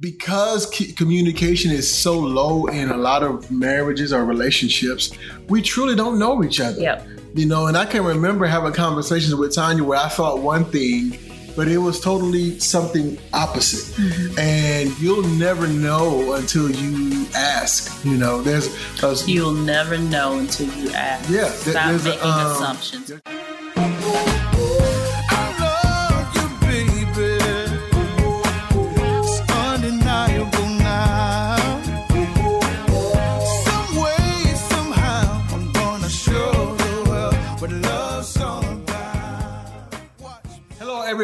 because communication is so low in a lot of marriages or relationships, we truly don't know each other. Yep. You know, and I can remember having conversations with Tynia where I thought one thing, but it was totally something opposite. Mm-hmm. And you'll never know until you ask. You know, there's, there's You'll never know until you ask. Yeah, th- Stop there's a, making um, assumptions. I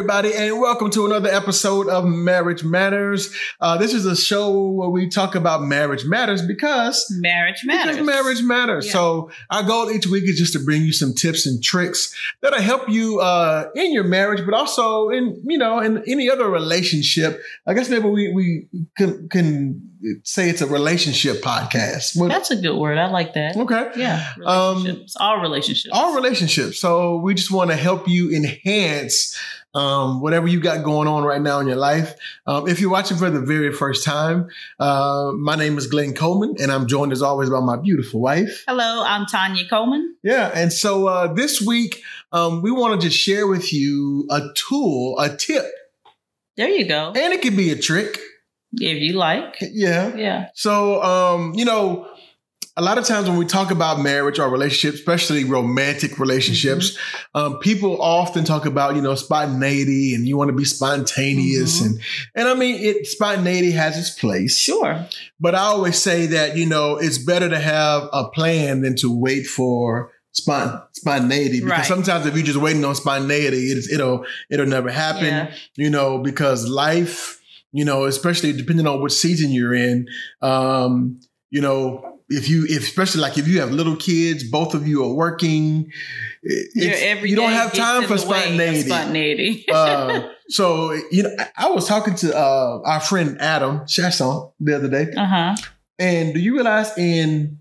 everybody, and welcome to another episode of Marriage Matters. Uh, this is a show where we talk about marriage matters because Marriage matters. because marriage matters. Yeah. So our goal each week is just to bring you some tips and tricks that'll help you uh, in your marriage, but also in you know in any other relationship. I guess maybe we we can, can say it's a relationship podcast. What- That's a good word. I like that. okay. Yeah. Um, all relationships. all relationships. So we just want to help you enhance um, whatever you got going on right now in your life. Um, if you're watching for the very first time, uh, my name is Glenn Coleman, and I'm joined as always by my beautiful wife. Hello, I'm Tynia Coleman. Yeah, and so uh, this week um, we want to just share with you a tool, a tip, There you go. and it could be a trick. If you like. Yeah. Yeah. So, um, you know, a lot of times when we talk about marriage or relationships, especially romantic relationships, um, people often talk about, you know, spontaneity and you want to be spontaneous. Mhm. And, and I mean, it, spontaneity has its place. Sure. But I always say that, you know, it's better to have a plan than to wait for spont- spontaneity. Because Right. sometimes if you're just waiting on spontaneity, it's, it'll, it'll never happen Yeah. you know, because life, you know, especially depending on what season you're in, um, you know, if you, if, especially like if you have little kids, both of you are working, it- Your it's- everyday you don't have time for the way of spontaneity. Spontaneity. uh, so, you know, I- was talking to uh, our friend Adam Chasson the other day, uh huh. and do you realize in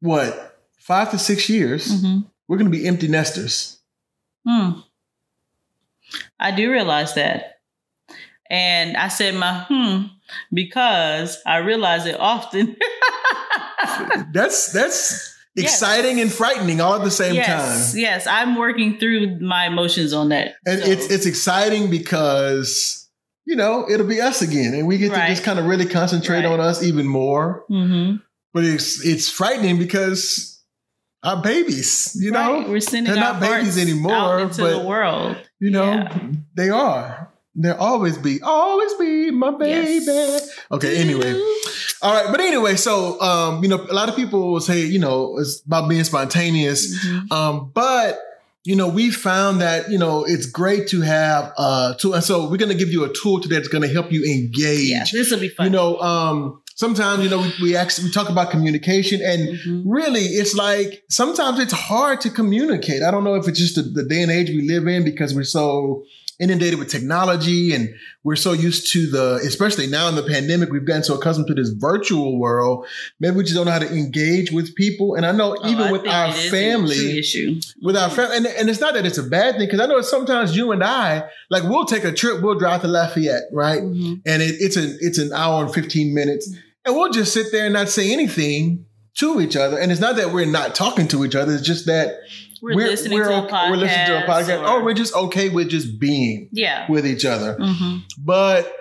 what five to six years hmm we're going to be empty nesters? Hmm. I do realize that. And I said my hmm because I realize it often. That's that's Yes. exciting and frightening all at the same yes, time. yes, I'm working through my emotions on that. And So, it's it's exciting because you know it'll be us again, and we get to just kind of really concentrate Right. on us even more. Mhm. But it's it's frightening because our babies, you know, we're sending they're our not babies anymore, but- the world. you know, Yeah. they are. They'll always be, always be my baby. Yes. Okay, anyway. All right, but anyway, so um, you know, a lot of people will say, you know, it's about being spontaneous. Mhm. Um, but you know, we found that you know it's great to have a tool, and so we're going to give you a tool today that's going to help you engage. Yeah, this will be fun. You know, um, sometimes you know we, we actually we talk about communication, and Mhm. really it's like sometimes it's hard to communicate. I don't know if it's just the, the day and age we live in because we're so inundated with technology and we're so used to the especially now in the pandemic we've gotten so accustomed to this virtual world. Maybe we just don't know how to engage with people. And i know Oh, even I with our it is a true family issue. with our family, and, and it's not that it's a bad thing because I know sometimes you and I like we'll take a trip, we'll drive to Lafayette, right, Mhm. and it, it's an it's an hour and fifteen minutes, and we'll just sit there and not say anything to each other, and it's not that we're not talking to each other; it's just that We're, listening to a podcast. we're listening to a podcast, or- or we're just okay with just being yeah. with each other. hmm But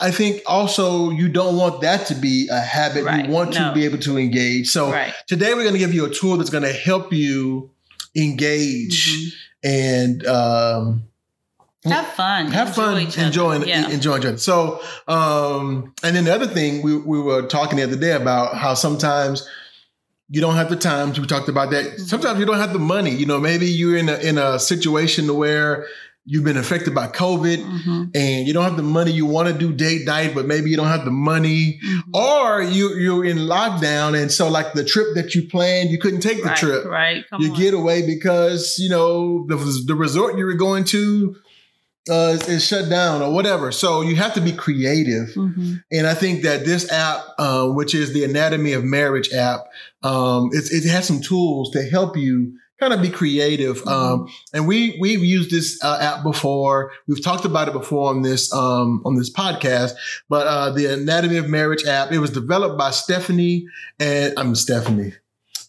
I think also you don't want that to be a habit. Right. You want to be able to engage. So Right. today we're going to give you a tool that's going to help you engage Mhm. and um, Have fun. have fun Enjoy enjoying Yeah. enjoying other. So, um, and then the other thing we we were talking the other day about how sometimes you don't have the time. We talked about that. Mm-hmm. Sometimes you don't have the money. You know, maybe you're in a in a situation where you've been affected by COVID Mhm. and you don't have the money you want to do date night, but maybe you don't have the money, Mhm. or you you're in lockdown, and so like the trip that you planned, you couldn't take the right, trip. Right. Come You on. get away because you know the the resort you were going to uh, is, is shut down or whatever. So you have to be creative, Mhm. and I think that this app, uh, which is the Anatomy of Marriage app, um, it, it has some tools to help you kind of be creative. Um, and we we've used this uh, app before. We've talked about it before on this um, on this podcast. But uh, the Anatomy of Marriage app, it was developed by Stephanie and I'm Stephanie,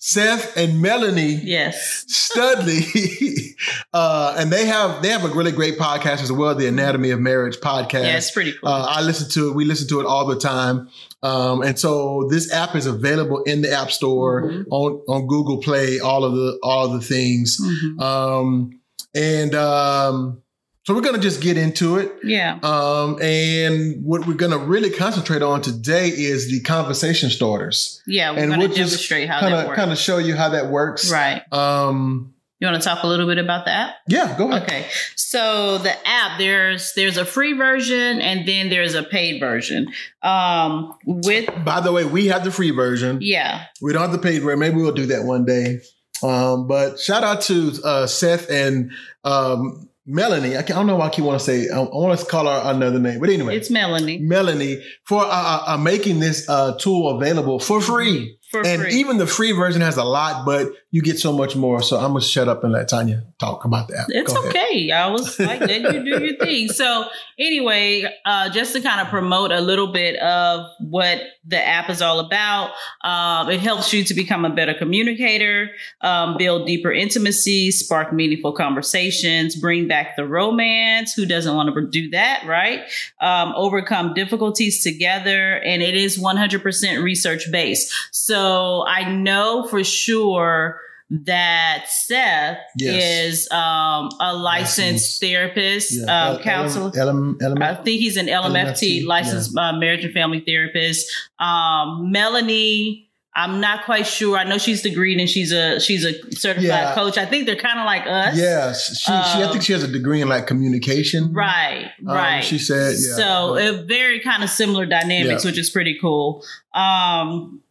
Seth and Melanie Yes. Studley, uh, and they have they have a really great podcast as well, the Anatomy of Marriage podcast. Yeah, it's pretty cool. Uh, I listen to it. We listen to it all the time. Um, and so this app is available in the App Store Mhm. on on Google Play, all of the all of the things. Mhm. Um, and um, so we're gonna just get into it. Yeah. Um, and what we're gonna really concentrate on today is the conversation starters, Yeah. We're and we'll just demonstrate how kind that of works. kind of show you how that works. Right. Um, You want to talk a little bit about the app? yeah, go ahead. Okay. So the app, there's there's a free version and then there's a paid version. Um with By the way, we have the free version. yeah. We don't have the paid version. Maybe we'll do that one day. Um, but shout out to uh, Seth and um, Melanie. I, don't know why I keep want to say. I, I want to call her another name, but anyway, It's Melanie Melanie for uh, uh, uh, making this uh, tool available for free. for and free. even the free version has a lot, but you get so much more. So I'm gonna shut up and let Tynia talk about that. It's Go ahead. okay. I was like, let you do your thing. So anyway, uh, just to kind of promote a little bit of what the app is all about, um, it helps you to become a better communicator, um, build deeper intimacy, spark meaningful conversations, bring back the romance. Who doesn't want to do that, right? Um, overcome difficulties together, and it is 100% research based. So I know for sure that Seth Yes. is um, a licensed therapist, Yeah. um, L- counselor. L- L- I think he's an LMFT, LMFT, licensed uh, marriage and family therapist. Um, Melanie, I'm not quite sure. I know she's degreed and she's a she's a certified Yeah. coach. I think they're kind of like us. Yeah, she, she I Um, think she has a degree in like communication. Right, Um, right. she said, yeah. So uh, very kind of similar dynamics, Yeah. which is pretty cool. Um,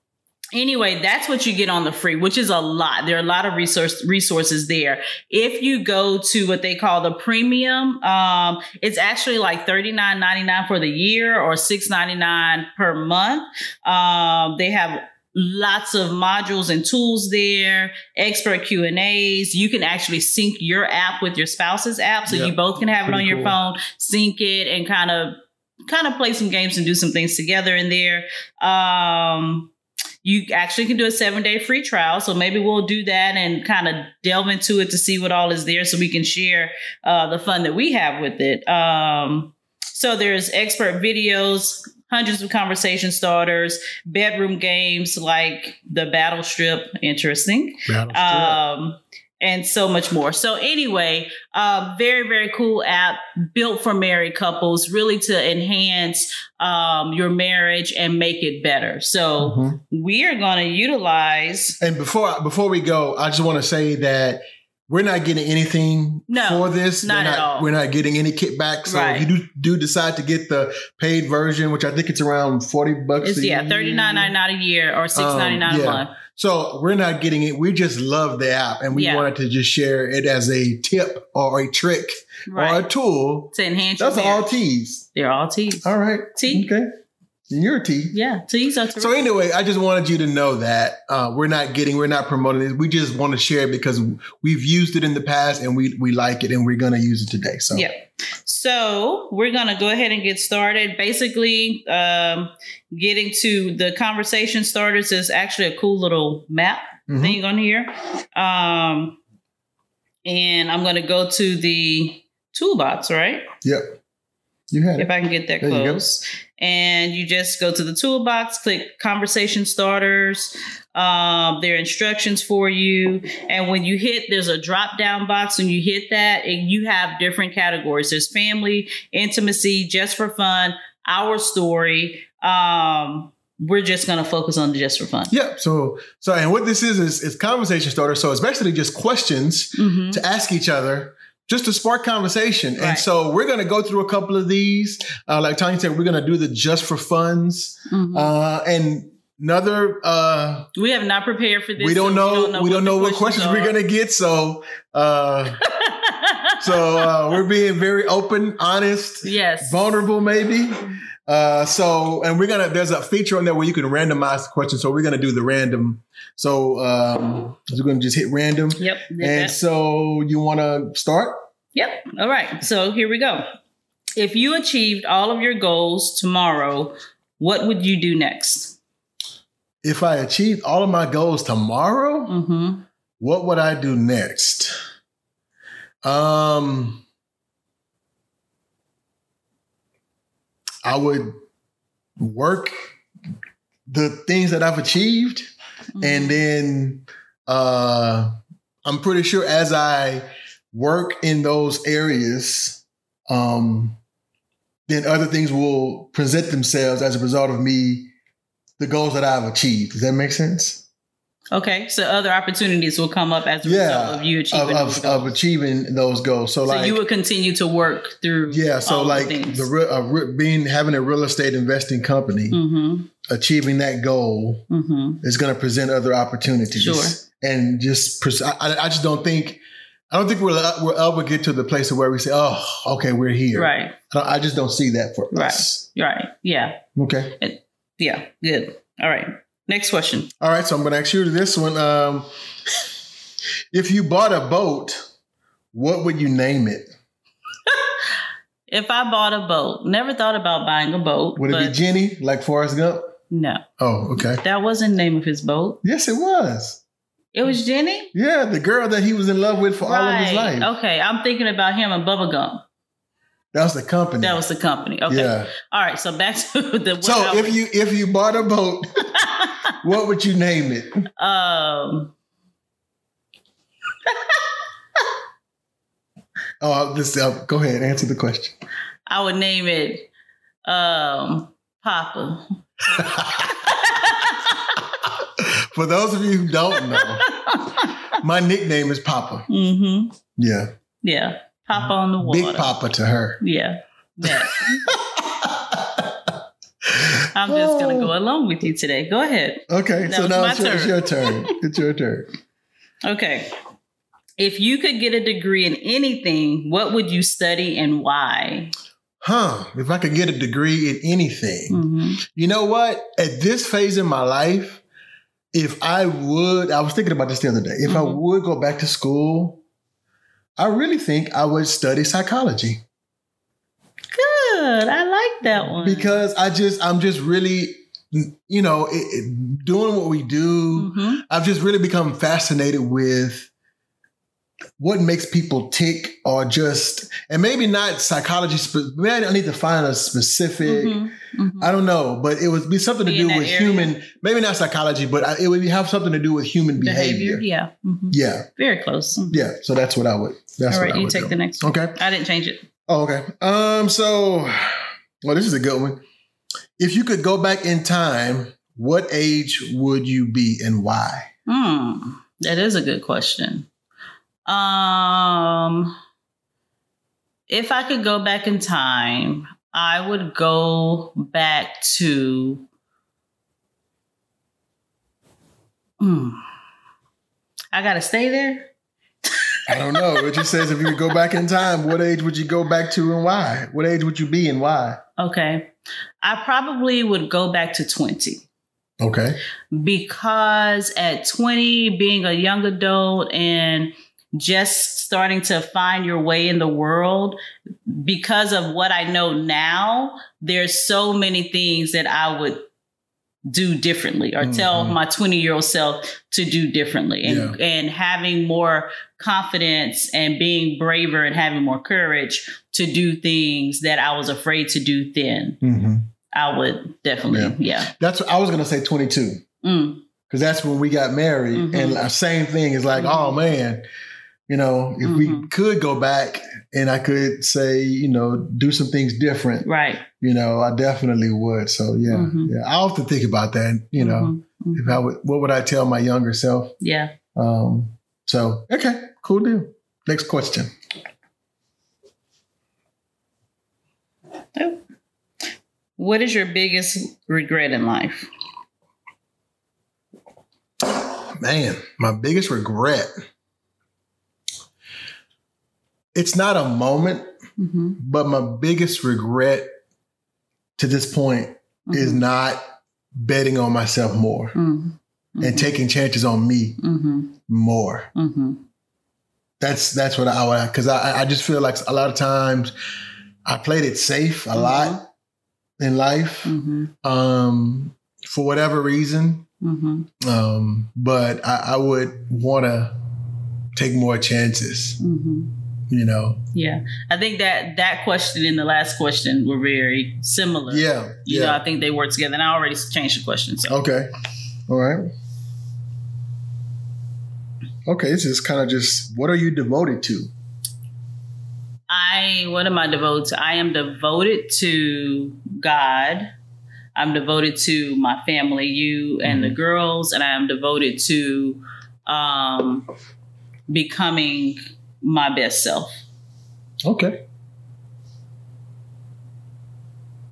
anyway, that's what you get on the free, which is a lot. There are a lot of resource resources there. If you go to what they call the premium, um, it's actually like thirty nine ninety nine for the year or six ninety nine per month. Um, they have lots of modules and tools there expert q and a's you can actually sync your app with your spouse's app so Yeah. you both can have it on your cool. phone sync it and kind of kind of play some games and do some things together in there um you actually can do a seven day free trial. So maybe we'll do that and kind of delve into it to see what all is there so we can share uh, the fun that we have with it. Um so there's expert videos hundreds of conversation starters bedroom games like the battle strip interesting um, and so much more. So anyway, uh, very very cool app built for married couples, really to enhance um, your marriage and make it better. So Mhm. we are going to utilize. And before before we go, I just want to say that we're not getting anything No, for this. not we're at all. We're not getting any kickback. So Right. if you do, do decide to get the paid version, which I think it's around forty bucks. It's a yeah, year. thirty nine ninety nine a year or six ninety nine Um, a month. So we're not getting it. We just love the app, and we Yeah. wanted to just share it as a tip or a trick or a tool. to enhance That's your all. T's. They're all T's. All right. T. Okay. And you're a T. Yeah, terrific. So anyway, I just wanted you to know that uh, we're not getting, we're not promoting this. We just want to share it because we've used it in the past and we we like it and we're going to use it today. So Yeah. So we're gonna go ahead and get started. Basically, um, getting to the conversation starters is actually a cool little map Mhm. thing on here. Um, and I'm gonna go to the toolbox, right? Yep. You had it. If I can get that There you close. And you just go to the toolbox, click conversation starters. Um, there are instructions for you. And when you hit, there's a drop down box. When you hit that, and you have different categories. There's family, intimacy, just for fun, our story. Um, we're just gonna focus on the just for fun. Yep. So so and what this is is is conversation starter. So it's basically just questions Mhm. to ask each other. Just to spark conversation. And so we're going to go through a couple of these. Uh, like Tynia said, we're going to do the just for funds. Mhm. Uh, and another, uh, we have not prepared for this. we don't so know, we don't know, the what questions we're are. going to get. So, uh, so uh, we're being very open, honest, yes. vulnerable, maybe. Uh, so, and we're gonna. There's a feature on there where you can randomize the question. So we're gonna do the random. So um, we're gonna just hit random. Yep. And that. so you want to start? Yep. All right. So here we go. If you achieved all of your goals tomorrow, what would you do next? If I achieved all of my goals tomorrow, Mm-hmm. what would I do next? Um, I would work the things that I've achieved, Mm-hmm. and then uh, I'm pretty sure as I work in those areas, um, then other things will present themselves as a result of me, the goals that I've achieved. Does that make sense? Okay. So other opportunities will come up as a Yeah, result of you Of, achieving those of, goals. of achieving those goals. So, so like, you would continue to work through. yeah, so like the the re- uh, re- being having a real estate investing company, Mm-hmm. achieving that goal Mm-hmm. is going to present other opportunities. Sure. And just, pres- I, I just don't think, I don't think we'll, we'll ever get to the place of where we say, oh, okay, we're here. Right. I, don't- I just don't see that for Right. us. Right. Yeah. Okay. Yeah. Good. All right. Next question. All right. So I'm going to ask you this one. Um, if you bought a boat, what would you name it? If I bought a boat, never thought about buying a boat, Would it be Jenny, like Forrest Gump? no, Oh, okay. that wasn't the name of his boat. Yes, it was. It was Jenny. Yeah, the girl that he was in love with for all of his life. Okay. I'm thinking about him and Bubba Gump. That was the company. That was the company. Okay. Yeah. All right. So back to the. So if you if you bought a boat, what would you name it? um. Oh, this. Uh, go ahead, answer the question. I would name it um Papa. For those of you who don't know, my nickname is Papa. Mm-hmm. Yeah, Yeah. Papa on the water. Big Papa to her. Yeah. That. I'm just gonna go along with you today. Go ahead. Okay, That so now it's your, it's turn. your turn. It's your turn. Okay. If you could get a degree in anything, what would you study and why? Huh? If I could get a degree in anything, hmm you know what? At this phase in my life, if I would, I was thinking about this the other day. If I Mhm. would go back to school, I really think I would study psychology Good. I like that one. because I just, I'm just really, you know, it, it- doing what we do. Mhm. I've just really become fascinated with what makes people tick or just, and maybe not psychology, spe- maybe I need to find a specific. Mhm. Mhm. I don't know, but it would be something to Be in do with area? human, maybe not psychology, but I- it would have something to do with human behavior. Behavior. Yeah. Mhm. Yeah, Very close. Mhm. yeah. So that's what I would. That's All right. You take do. the next one. Okay. I didn't change it. Oh, okay. Um. So, well, this is a good one. If you could go back in time, what age would you be and why? Hmm. That is a good question. Um, if I could go back in time, I would go back to. Hmm. I gotta stay there. I don't know. It just says if you could go back in time, what age would you go back to and why? What age would you be and why? Okay. I probably would go back to 20 Okay. because at 20, being a young adult and just starting to find your way in the world, because of what I know now, there's so many things that I would do differently or tell Mhm. my 20 year old self to do differently and, and having more confidence and being braver and having more courage to do things that I was afraid to do then. Mm-hmm. I would definitely, yeah. That's what I was gonna say. Twenty two. Mm, because that's when we got married. Mhm. And the same thing is like, oh man, you know, if we Mhm. could go back and I could say, you know, do some things different, right. you know, I definitely would. So yeah, Mhm. yeah, I often think about that. You know, Mhm, mhm. if I would, what would I tell my younger self? yeah. Um, so okay, cool deal. Next question. What is your biggest regret in life? Man, my biggest regret. It's not a moment, Mm-hmm. but my biggest regret to this point is not betting on myself more Mhm. and taking chances on me Mhm. more. Mhm. That's that's what I want. because I I just feel like a lot of times I played it safe a lot in life um, for whatever reason. Um, but I, I would want to take more chances. Mhm. You know, Yeah, I think that that question and the last question were very similar. yeah, you know. I think they work together. And I already changed the question. So Okay, all right. Okay, this is kind of just what are you devoted to? I, what am I devoted to? I am devoted to God. I'm devoted to my family, you and the girls, and I am devoted to um, becoming my best self. Okay,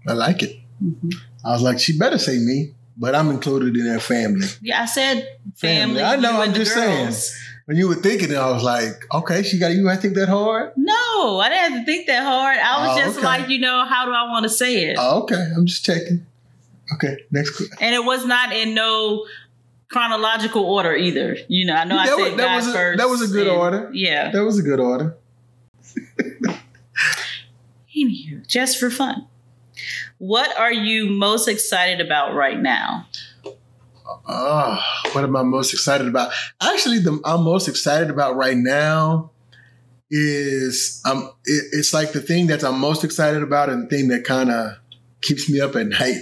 I like it. Mm-hmm. I was like, she better say me, but I'm included in that family. Yeah, I said family. Family. I know, I'm just saying. When you were thinking it, I was like, okay, she got you. I think that hard. No, I didn't have to think that hard. I was Oh, just okay. like, you know, how do I want to say it? Oh, okay, I'm just checking. Okay, next. question. and it was not in no chronological order either. You know, I know I That said was- that was a- first. that was a good and- order. Yeah. That was a good order. Anywho, just for fun. What are you most excited about right now? Oh, what am I most excited about? Actually, the I'm most excited about right now is um it, it's like the thing that I'm most excited about and the thing that kind of keeps me up at night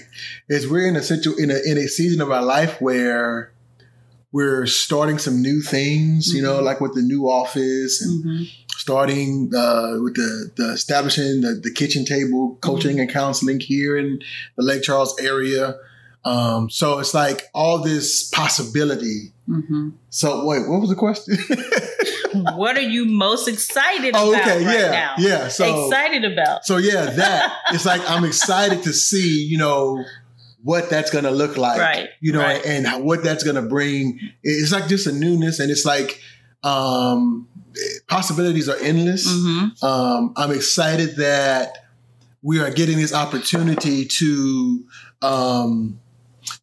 is we're in a situ in a in a season of our life where we're starting some new things, you know, Mhm. like with the new office and Mm-hmm. starting uh, with the, the establishing the, the kitchen table coaching and counseling here in the Lake Charles area. Um, so it's like all this possibility. Mm-hmm. So wait, what was the question? what are you most excited oh, about okay, right yeah, now? yeah. So excited about. so yeah, that it's like I'm excited to see, you know, what that's gonna look like, Right, You know, right. and how- what that's gonna bring. It's like just a newness, and it's like um, possibilities are endless. Mm-hmm. um, I'm excited that we are getting this opportunity to um,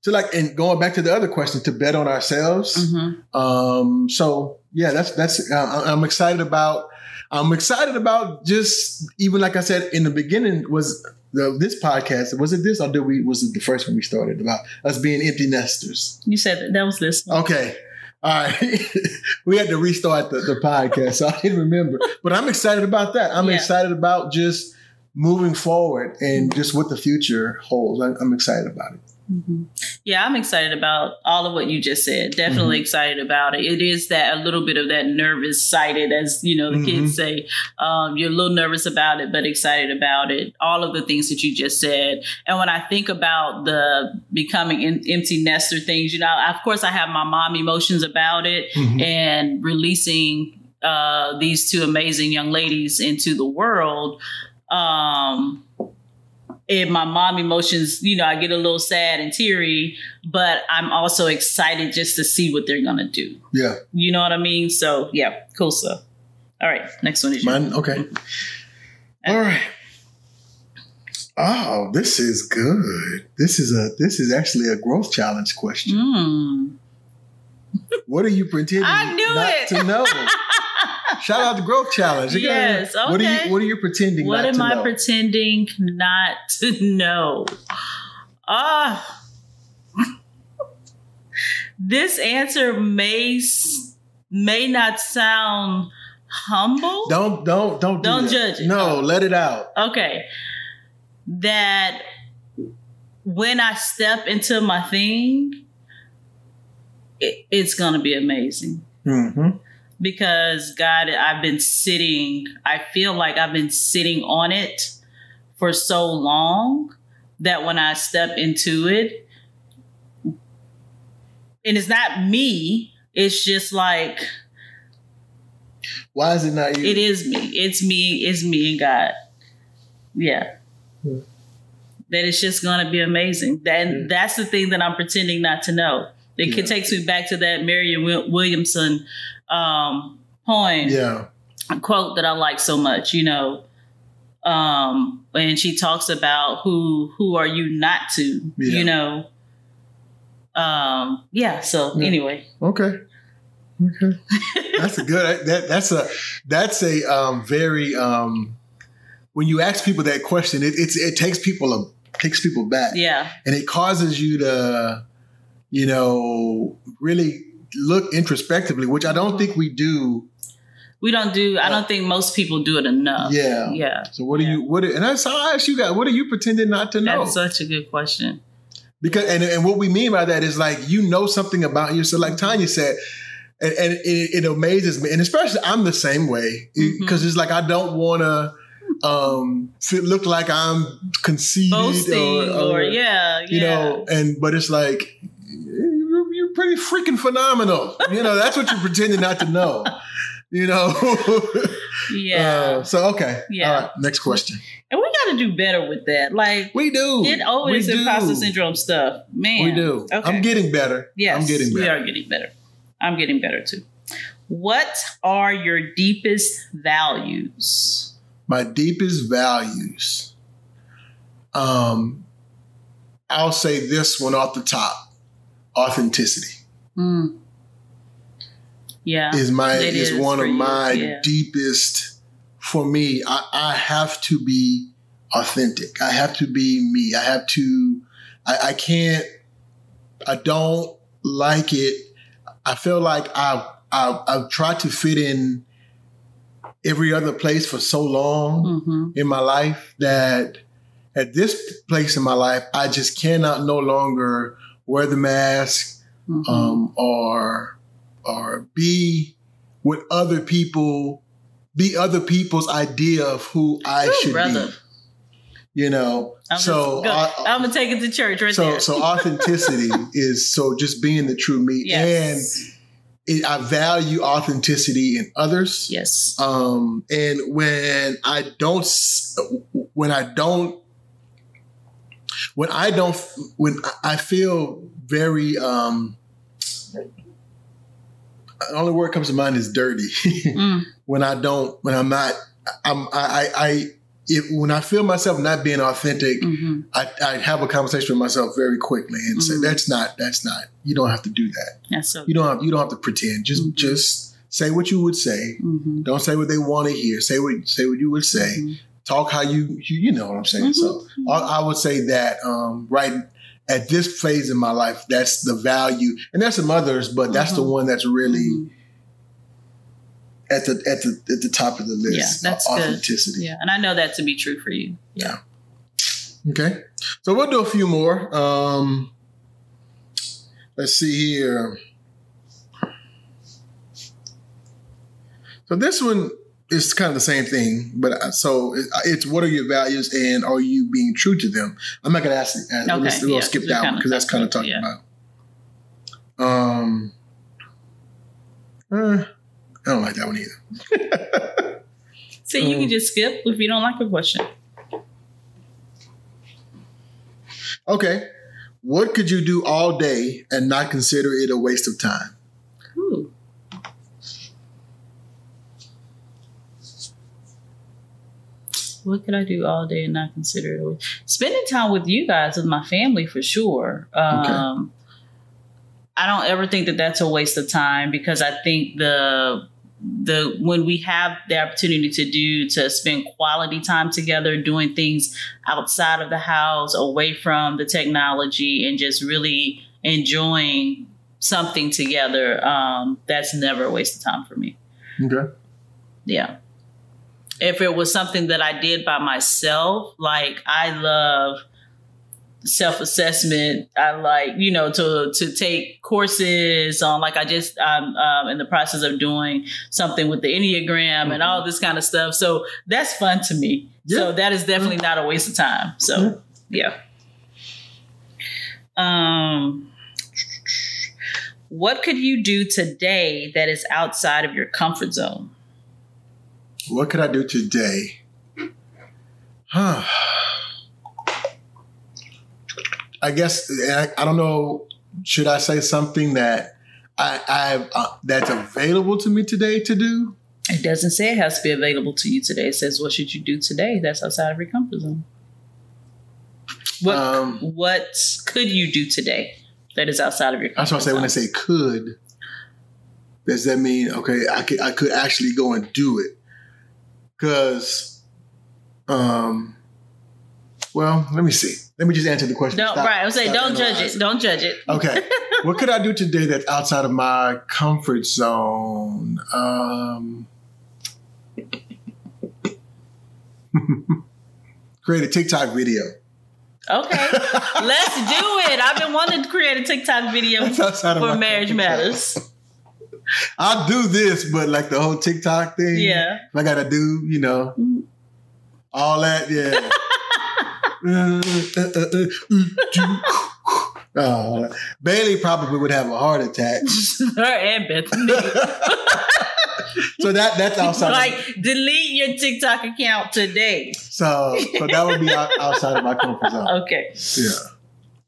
to like and going back to the other question to bet on ourselves. Mm-hmm. Um, so yeah, that's that's uh, I'm excited about. I'm excited about just even like I said in the beginning was the, this podcast. Was it this or did we? Was it the first one we started about us being empty nesters? You said that, that was this one. Okay. All right. we had to restart the, the podcast, so I didn't remember. But I'm excited about that. I'm Yeah. excited about just moving forward and just what the future holds. I, I'm excited about it. Mhm. Yeah, I'm excited about all of what you just said. Definitely Mm-hmm. excited about it. It is that a little bit of that nervous sighted, as you know, the Mhm. kids say. Um, you're a little nervous about it, but excited about it. All of the things that you just said. And when I think about the becoming em- empty nester things, you know, of course, I have my mom emotions about it Mhm. and releasing uh, these two amazing young ladies into the world. Um, and my mom emotions, you know, I get a little sad and teary, but I'm also excited just to see what they're gonna do. Yeah. You know what I mean? So yeah, cool stuff. All right, next one is you. Mine. Okay. All right. Oh, this is good. This is a this is actually a growth challenge question. Mm. What are you pretending I knew not it. to know? Shout out to growth challenge. Yes, What are okay. you What are you pretending What not am I know? pretending not to know? Ah. this answer may may not sound humble. Don't don't don't do Don't that. judge it. No, let it out. okay that when i step into my thing it, it's gonna be amazing hmm because god i've been sitting i feel like i've been sitting on it for so long that when i step into it and it's not me it's just like Why is it not you? It is me. It's me. It's me and God. Yeah. Yeah. That it's just gonna be amazing. That Yeah. that's the thing that I'm pretending not to know. It Yeah. takes me back to that Marianne Williamson um, poem Yeah. quote that I like so much. You know, um, and she talks about who who are you not to, Yeah. you know. Um, yeah. So Yeah. anyway, Okay. Okay. That's a good that that's a that's a um very um when you ask people that question, it it's it takes people a takes people back. yeah, And it causes you to, you know, really look introspectively, which I don't think we do. we don't do. I don't think most people do it enough. Yeah. Yeah. So what do Yeah. you what and that's how I ask you guys, what are you pretending not to know? That's such a good question. Because and, and what we mean by that is like you know something about yourself, like Tynia said, and, and it, it amazes me, and especially I'm the same way because it's like I don't want to um look like I'm conceited Boasting or, yeah, yeah. you know, and but it's like you're, pretty freaking phenomenal. You know, that's what you're pretending not to know. You know. yeah. Uh, so okay. Yeah. All right. Next question. and we got to do better with that. Like, We do. get over We this do. imposter syndrome stuff, man. We do. Okay. I'm getting better. Yes, I'm getting better. we are getting better. I'm getting better too. What are your deepest values? my deepest values. Um, I'll say this one off the top: authenticity Mm. Yeah. is my It is, is one of you, my yeah. deepest. For me, I, I have to be authentic. I have to be me. I have to. I, I can't. I don't like it. I feel like I've I've, I've tried to fit in every other place for so long. hmm in my life that at this place in my life, I just cannot no longer wear the mask hmm um, or or be with other people, be other people's idea of who I Ooh, should brother. be. You know, I'm, so uh, I'm gonna take it to church right so there. so authenticity is so just being the true me, yes. and it, I value authenticity in others. yes. um and when i don't when i don't when i don't when i feel very um the only word comes to mind is dirty Mm. when i don't when i'm not i'm i i, I if, when I feel myself not being authentic, hmm I, I have a conversation with myself very quickly and say, Mhm. "That's not. That's not. You don't have to do that. That's so. You don't have. You don't have to pretend. Just, Mhm. just say what you would say. hmm Don't say what they want to hear. Say what say what you would say. Talk how you you, you know what I'm saying. So Mhm. I, I would say that um, right at this phase in my life, that's the value, and there's some others, but that's the Mhm. one that's really Mhm. at the at the at the top of the list. Yeah, that's good. authenticity. Yeah, and I know that to be true for you. Yeah. Okay, so we'll do a few more. Um, let's see here. So this one is kind of the same thing, but so it- it's what are your values and are you being true to them? I'm not going to ask. Uh, Okay, we'll yeah, skip that one because that's kind of talked talking about- about. Um, uh, I don't like that one either. So you Um, can just skip if you don't like a question. Okay, what could you do all day and not consider it a waste of time? Ooh. What could I do all day and not consider it? Spending time with you guys, with my family, for sure. Um, I don't ever think that that's a waste of time because I think the the when we have the opportunity to do to spend quality time together doing things outside of the house away from the technology and just really enjoying something together um, that's never a waste of time for me Okay. yeah if it was something that i did by myself like i love self-assessment. I like you know to to take courses on like i just i'm um, in the process of doing something with the enneagram and all this kind of stuff. So that's fun to me. Yeah. so that is definitely not a waste of time. So yeah. Um what could you do today that is outside of your comfort zone What could I do today? Huh. I guess I, I don't know. Should I say something that I, I uh, that's available to me today to do? It doesn't say it has to be available to you today. It says, "What should you do today?" That's outside of your comfort zone. What Um, What could you do today that is outside of your? That's what I say when I say could. Does that mean okay? I could I could actually go and do it? Because, um, well, let me see. Let me just answer the question. Don't Stop- right. I was saying, don't judge it. Don't judge it. Okay. what could I do today that's outside of my comfort zone? Um, create a TikTok video. Okay, let's do it. I've been wanting to create a TikTok video That's outside of for Marriage. Matters. I'll do this, but like the whole TikTok thing. Yeah. I gotta do, you know, all that, yeah. Uh, uh, uh, oh, Bailey probably would have a heart attack. Her and Bethany. So that that's outside. of, like, delete your TikTok account today. so so that would be outside of my comfort zone. Okay. Yeah.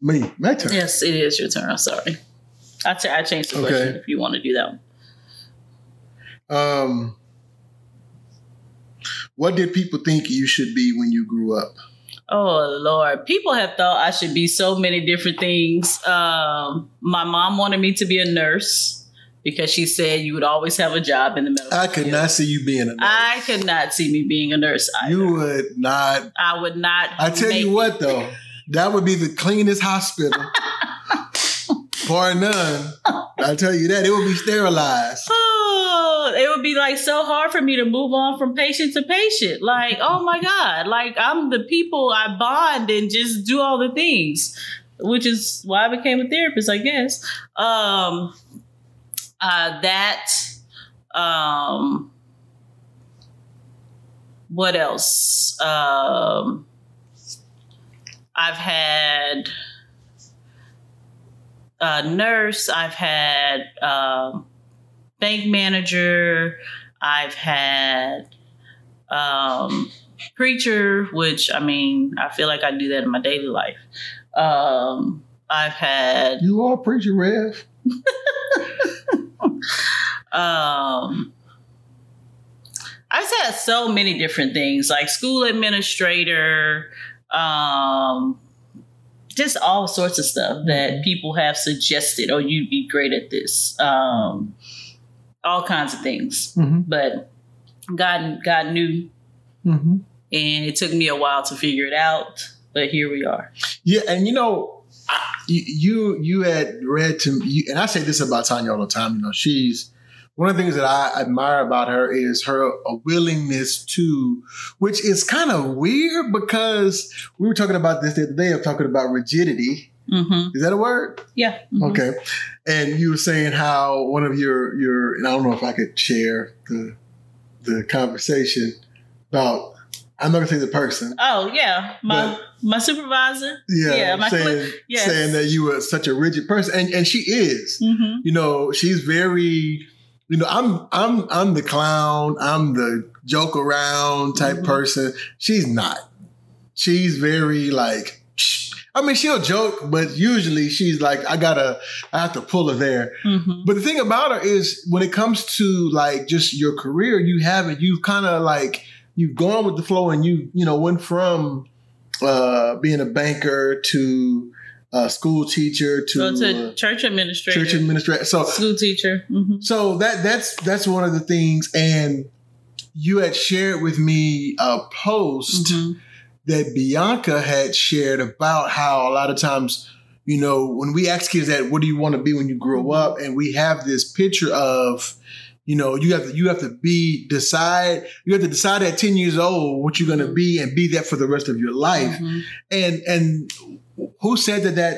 Me, my turn. Yes, it is your turn. I'm sorry. I, t- I changed the Okay. question if you want to do that one. Um, what did people think you should be when you grew up? Oh Lord, people have thought I should be so many different things. Um, my mom wanted me to be a nurse because she said you would always have a job in the medical. I could field. not see you being a nurse. I could not see me being a nurse either. you would not. I would not. I tell you what, though, that would be the cleanest hospital, bar none. I tell you that it would be sterilized. Oh, it would be like so hard for me to move on from patient to patient. Like, oh my God, like I'm the people I bond and just do all the things, which is why I became a therapist, I guess. Um, uh, that, um, what else? Um, I've had a nurse, I've had, um, bank manager. I've had um, preacher, which I mean, I feel like I do that in my daily life. Um, I've had You are preacher, Rev. um, I've had so many different things, like school administrator, um, just all sorts of stuff that people have suggested. Oh, you'd be great at this. Um, all kinds of things, Mm-hmm. but God, God knew, Mm-hmm. and it took me a while to figure it out. But here we are. Yeah, and you know, I- you you you had read to you, and I say this about Tynia all the time. You know, she's one of the things that I admire about her is her a willingness to, which is kind of weird because we were talking about this the other day of talking about rigidity. hmm Is that a word? Yeah. mhm. Okay. And you were saying how one of your your and I don't know if I could share the the conversation about I'm not gonna say the person. Oh yeah, my my supervisor. Yeah, Yeah, my saying yes. saying that you were such a rigid person, and and she is. hmm You know, she's very. You know, I'm I'm I'm the clown. I'm the joke around type Mhm. person. She's not. She's very like. I mean, she'll joke, but usually she's like, I gotta, I have to pull her there. hmm But the thing about her is when it comes to like just your career, you haven't, you've kind of like, you've gone with the flow and you, you know, went from uh, being a banker to a school teacher to, Go to uh, church administrator, church administrator. So, school teacher. hmm so that that's that's one of the things. And you had shared with me a post hmm that Bianca had shared about how a lot of times, you know, when we ask kids that, what do you want to be when you grow up? And we have this picture of, you know, you have to you have to be decide you have to decide at 10 years old what you're gonna be and be that for the rest of your life. hmm And and who said that that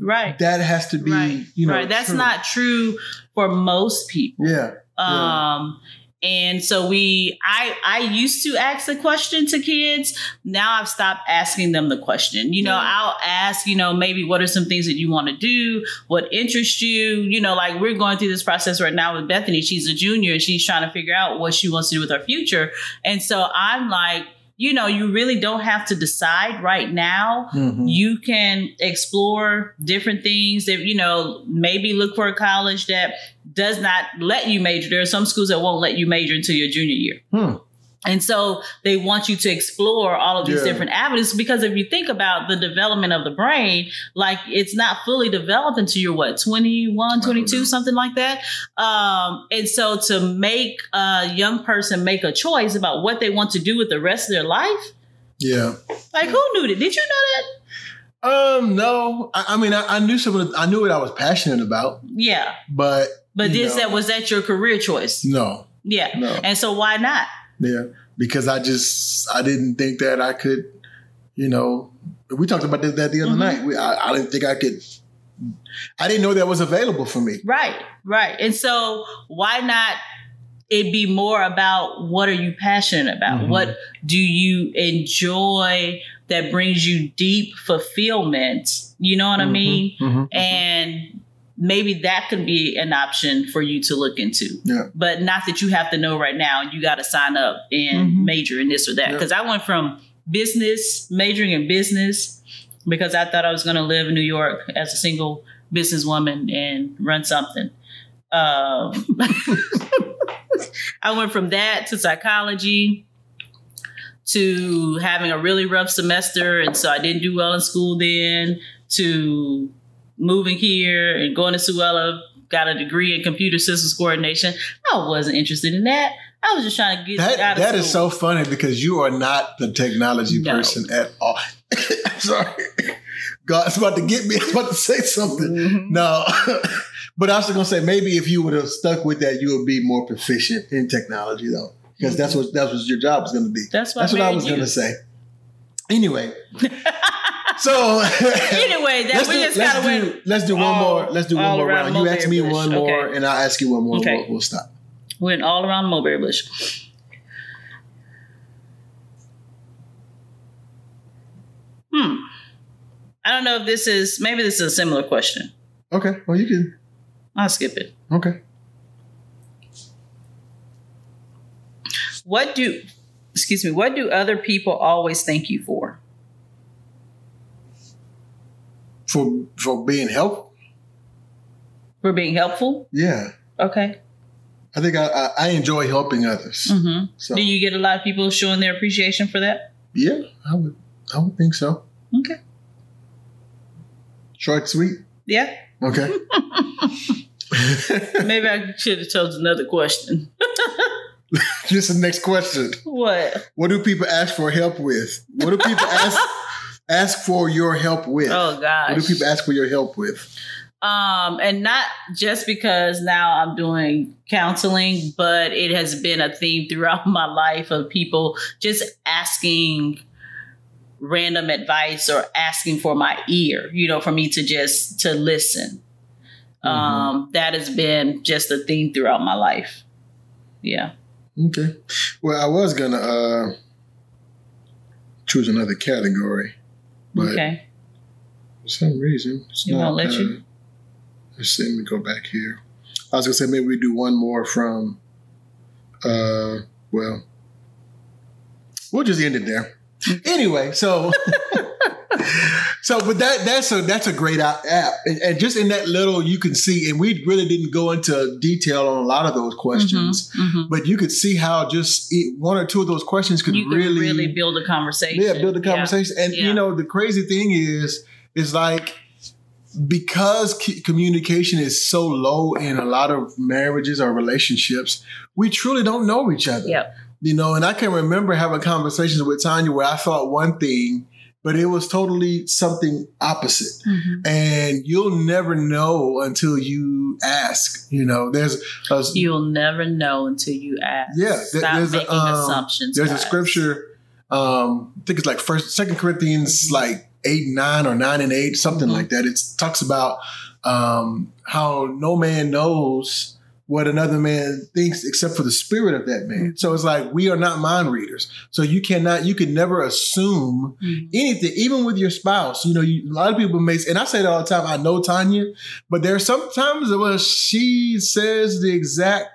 Right. that has to be, right. you know, right. That's true? not true for most people. Yeah. Um, and so we, I, I used to ask the question to kids. Now I've stopped asking them the question. You know, Yeah. I'll ask, you know, maybe what are some things that you want to do? What interests you? You know, like we're going through this process right now with Bethany. She's a junior and she's trying to figure out what she wants to do with her future. And so I'm like, you know, you really don't have to decide right now Mhm. you can explore different things that you know maybe look for a college that does not let you major. There are some schools that won't let you major until your junior year. Hmm. And so they want you to explore all of these Yeah. different avenues because if you think about the development of the brain, like it's not fully developed until you're what, 21, 22, something like that. Um, and so to make a young person make a choice about what they want to do with the rest of their life, Yeah. like who knew that? Did you know that? Um, no. I, I mean, I, I knew some of the, I knew what I was passionate about, Yeah. but But this know, that was that your career choice? no, Yeah. no. And so why not? Yeah, because I just I didn't think that I could, you know. We talked about that, that the other Mhm. night. We, I, I didn't think I could. I didn't know that was available for me. Right, right. And so why not it be more about what are you passionate about? Mhm. What do you enjoy that brings you deep fulfillment? You know what I mean? Mhm. And maybe that could be an option for you to look into. Yeah. But not that you have to know right now. and You got to sign up and Mhm. major in this or that. Yeah. Because I went from business, majoring in business, because I thought I was going to live in New York as a single businesswoman and run something. Um, I went from that to psychology to having a really rough semester. And so I didn't do well in school then to moving here and going to Suella, got a degree in computer systems coordination. I wasn't interested in that. I was just trying to get That out of that is school. so funny because you are not the technology No. person at all. I'm sorry, God's about to get me. I was about to say something. Mhm. No, but I was gonna say maybe if you would have stuck with that, you would be more proficient in technology though, because that's what that's what your job is gonna be. That's what, That's what I was you. gonna say. Anyway, so Anyway, that let's we do, just let's kind of do, went. let's do one all- more. Let's do one more around round. You ask me Mulberry one more, Okay. and I'll ask you one more. Okay. We'll, we'll stop. went all around the mulberry bush. Hmm. I don't know if this is maybe this is a similar question. Okay. Well, you can. I'll skip it. Okay. What do excuse me, what do other people always thank you for? For for being helpful. For being helpful? Yeah. Okay. I think I, I, I enjoy helping others. hmm So Do you get a lot of people showing their appreciation for that? yeah, I would I would think so. Okay. Short, sweet. Yeah. Okay. Maybe I should have chose another question. Just the next question. what? What do people ask for help with? What do people ask ask for your help with? Oh gosh. What do people ask for your help with? um and not just because now i'm doing counseling but it has been a theme throughout my life of people just asking random advice or asking for my ear you know for me to just to listen um that has been just a theme throughout my life yeah Okay. Well, I was gonna uh choose another category, but okay for some reason it's It not. won't let uh, you? Let's. Let me go back here. I was gonna say maybe we do one more from. uh Well, we'll just end it there. Anyway, so. So, but that that's a that's a great app, and, and just in that little you can see, and we really didn't go into detail on a lot of those questions, Mhm, mhm. but you could see how just one or two of those questions could can really, really, build a conversation yeah, build a conversation. And Yeah. you know, the crazy thing is, is like because communication is so low in a lot of marriages or relationships, we truly don't know each other. Yep. You know, and I can remember having conversations with Tynia where I thought one thing, but it was totally something opposite. Mhm. And you'll never know until you ask. You know, there's a, You'll never know until you ask. Yeah, Stop there's a, making um, assumptions. there's a scripture um i think it's like first second corinthians like eight nine or nine and eight something Mhm. like that it talks about um how no man knows what another man thinks except for the spirit of that man so it's like we are not mind readers so you cannot you can never assume Mhm. anything, even with your spouse. You know, you, a lot of people may, and I say that all the time. I know Tynia, but there are some times where she says the exact,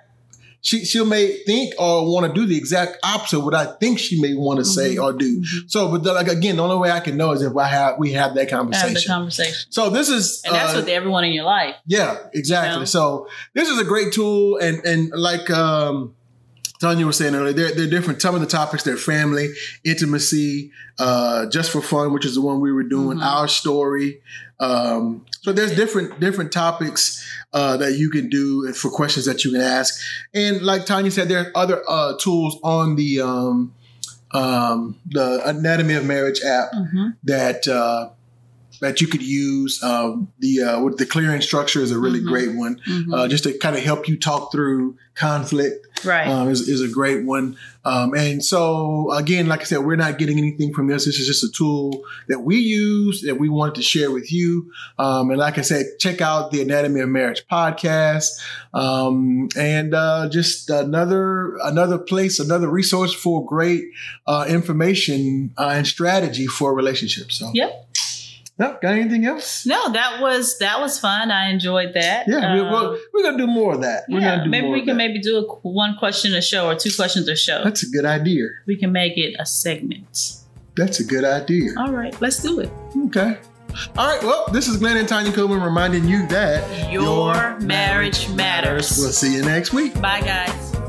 she she'll may think or want to do the exact opposite of what I think she may want to say Mhm. or do. Mhm. So, but like again, the only way I can know is if I have we have that Have conversation. the conversation. so this is And that's uh, with everyone in your life. yeah, exactly. You know? So this is a great tool, and and like um, Tynia was saying earlier, they're, they're different. Some of the topics, they're family, intimacy, uh, just for fun, which is the one we were doing, Mhm. our story. Um, so there's different different topics uh, that you can do for questions that you can ask, and like Tynia said, there are other uh, tools on the um, um, the Anatomy of Marriage app Mm-hmm. that uh, that you could use. Um, the uh, with the clearing structure is a really Mhm. great one, uh, just to kind of help you talk through conflict. right. Um, is, is a great one. Um, and so again, like I said, we're not getting anything from this. This is just a tool that we use that we wanted to share with you. Um, and like I said, check out the Anatomy of Marriage podcast. Um, and uh, just another another place, another resource for great uh, information uh, and strategy for relationships. So Yep. Yep. Got anything else? No, that was that was fun. I enjoyed that. Yeah, Um, we're, we're gonna do more of that. We're yeah, gonna do maybe more we of can that. maybe do a one question a show or two questions a show. That's a good idea. we can make it a segment. That's a good idea. All right, let's do it. Okay. All right. Well, this is Glenn and Tynia Coleman reminding you that Your marriage matters. We'll see you next week. Bye, guys.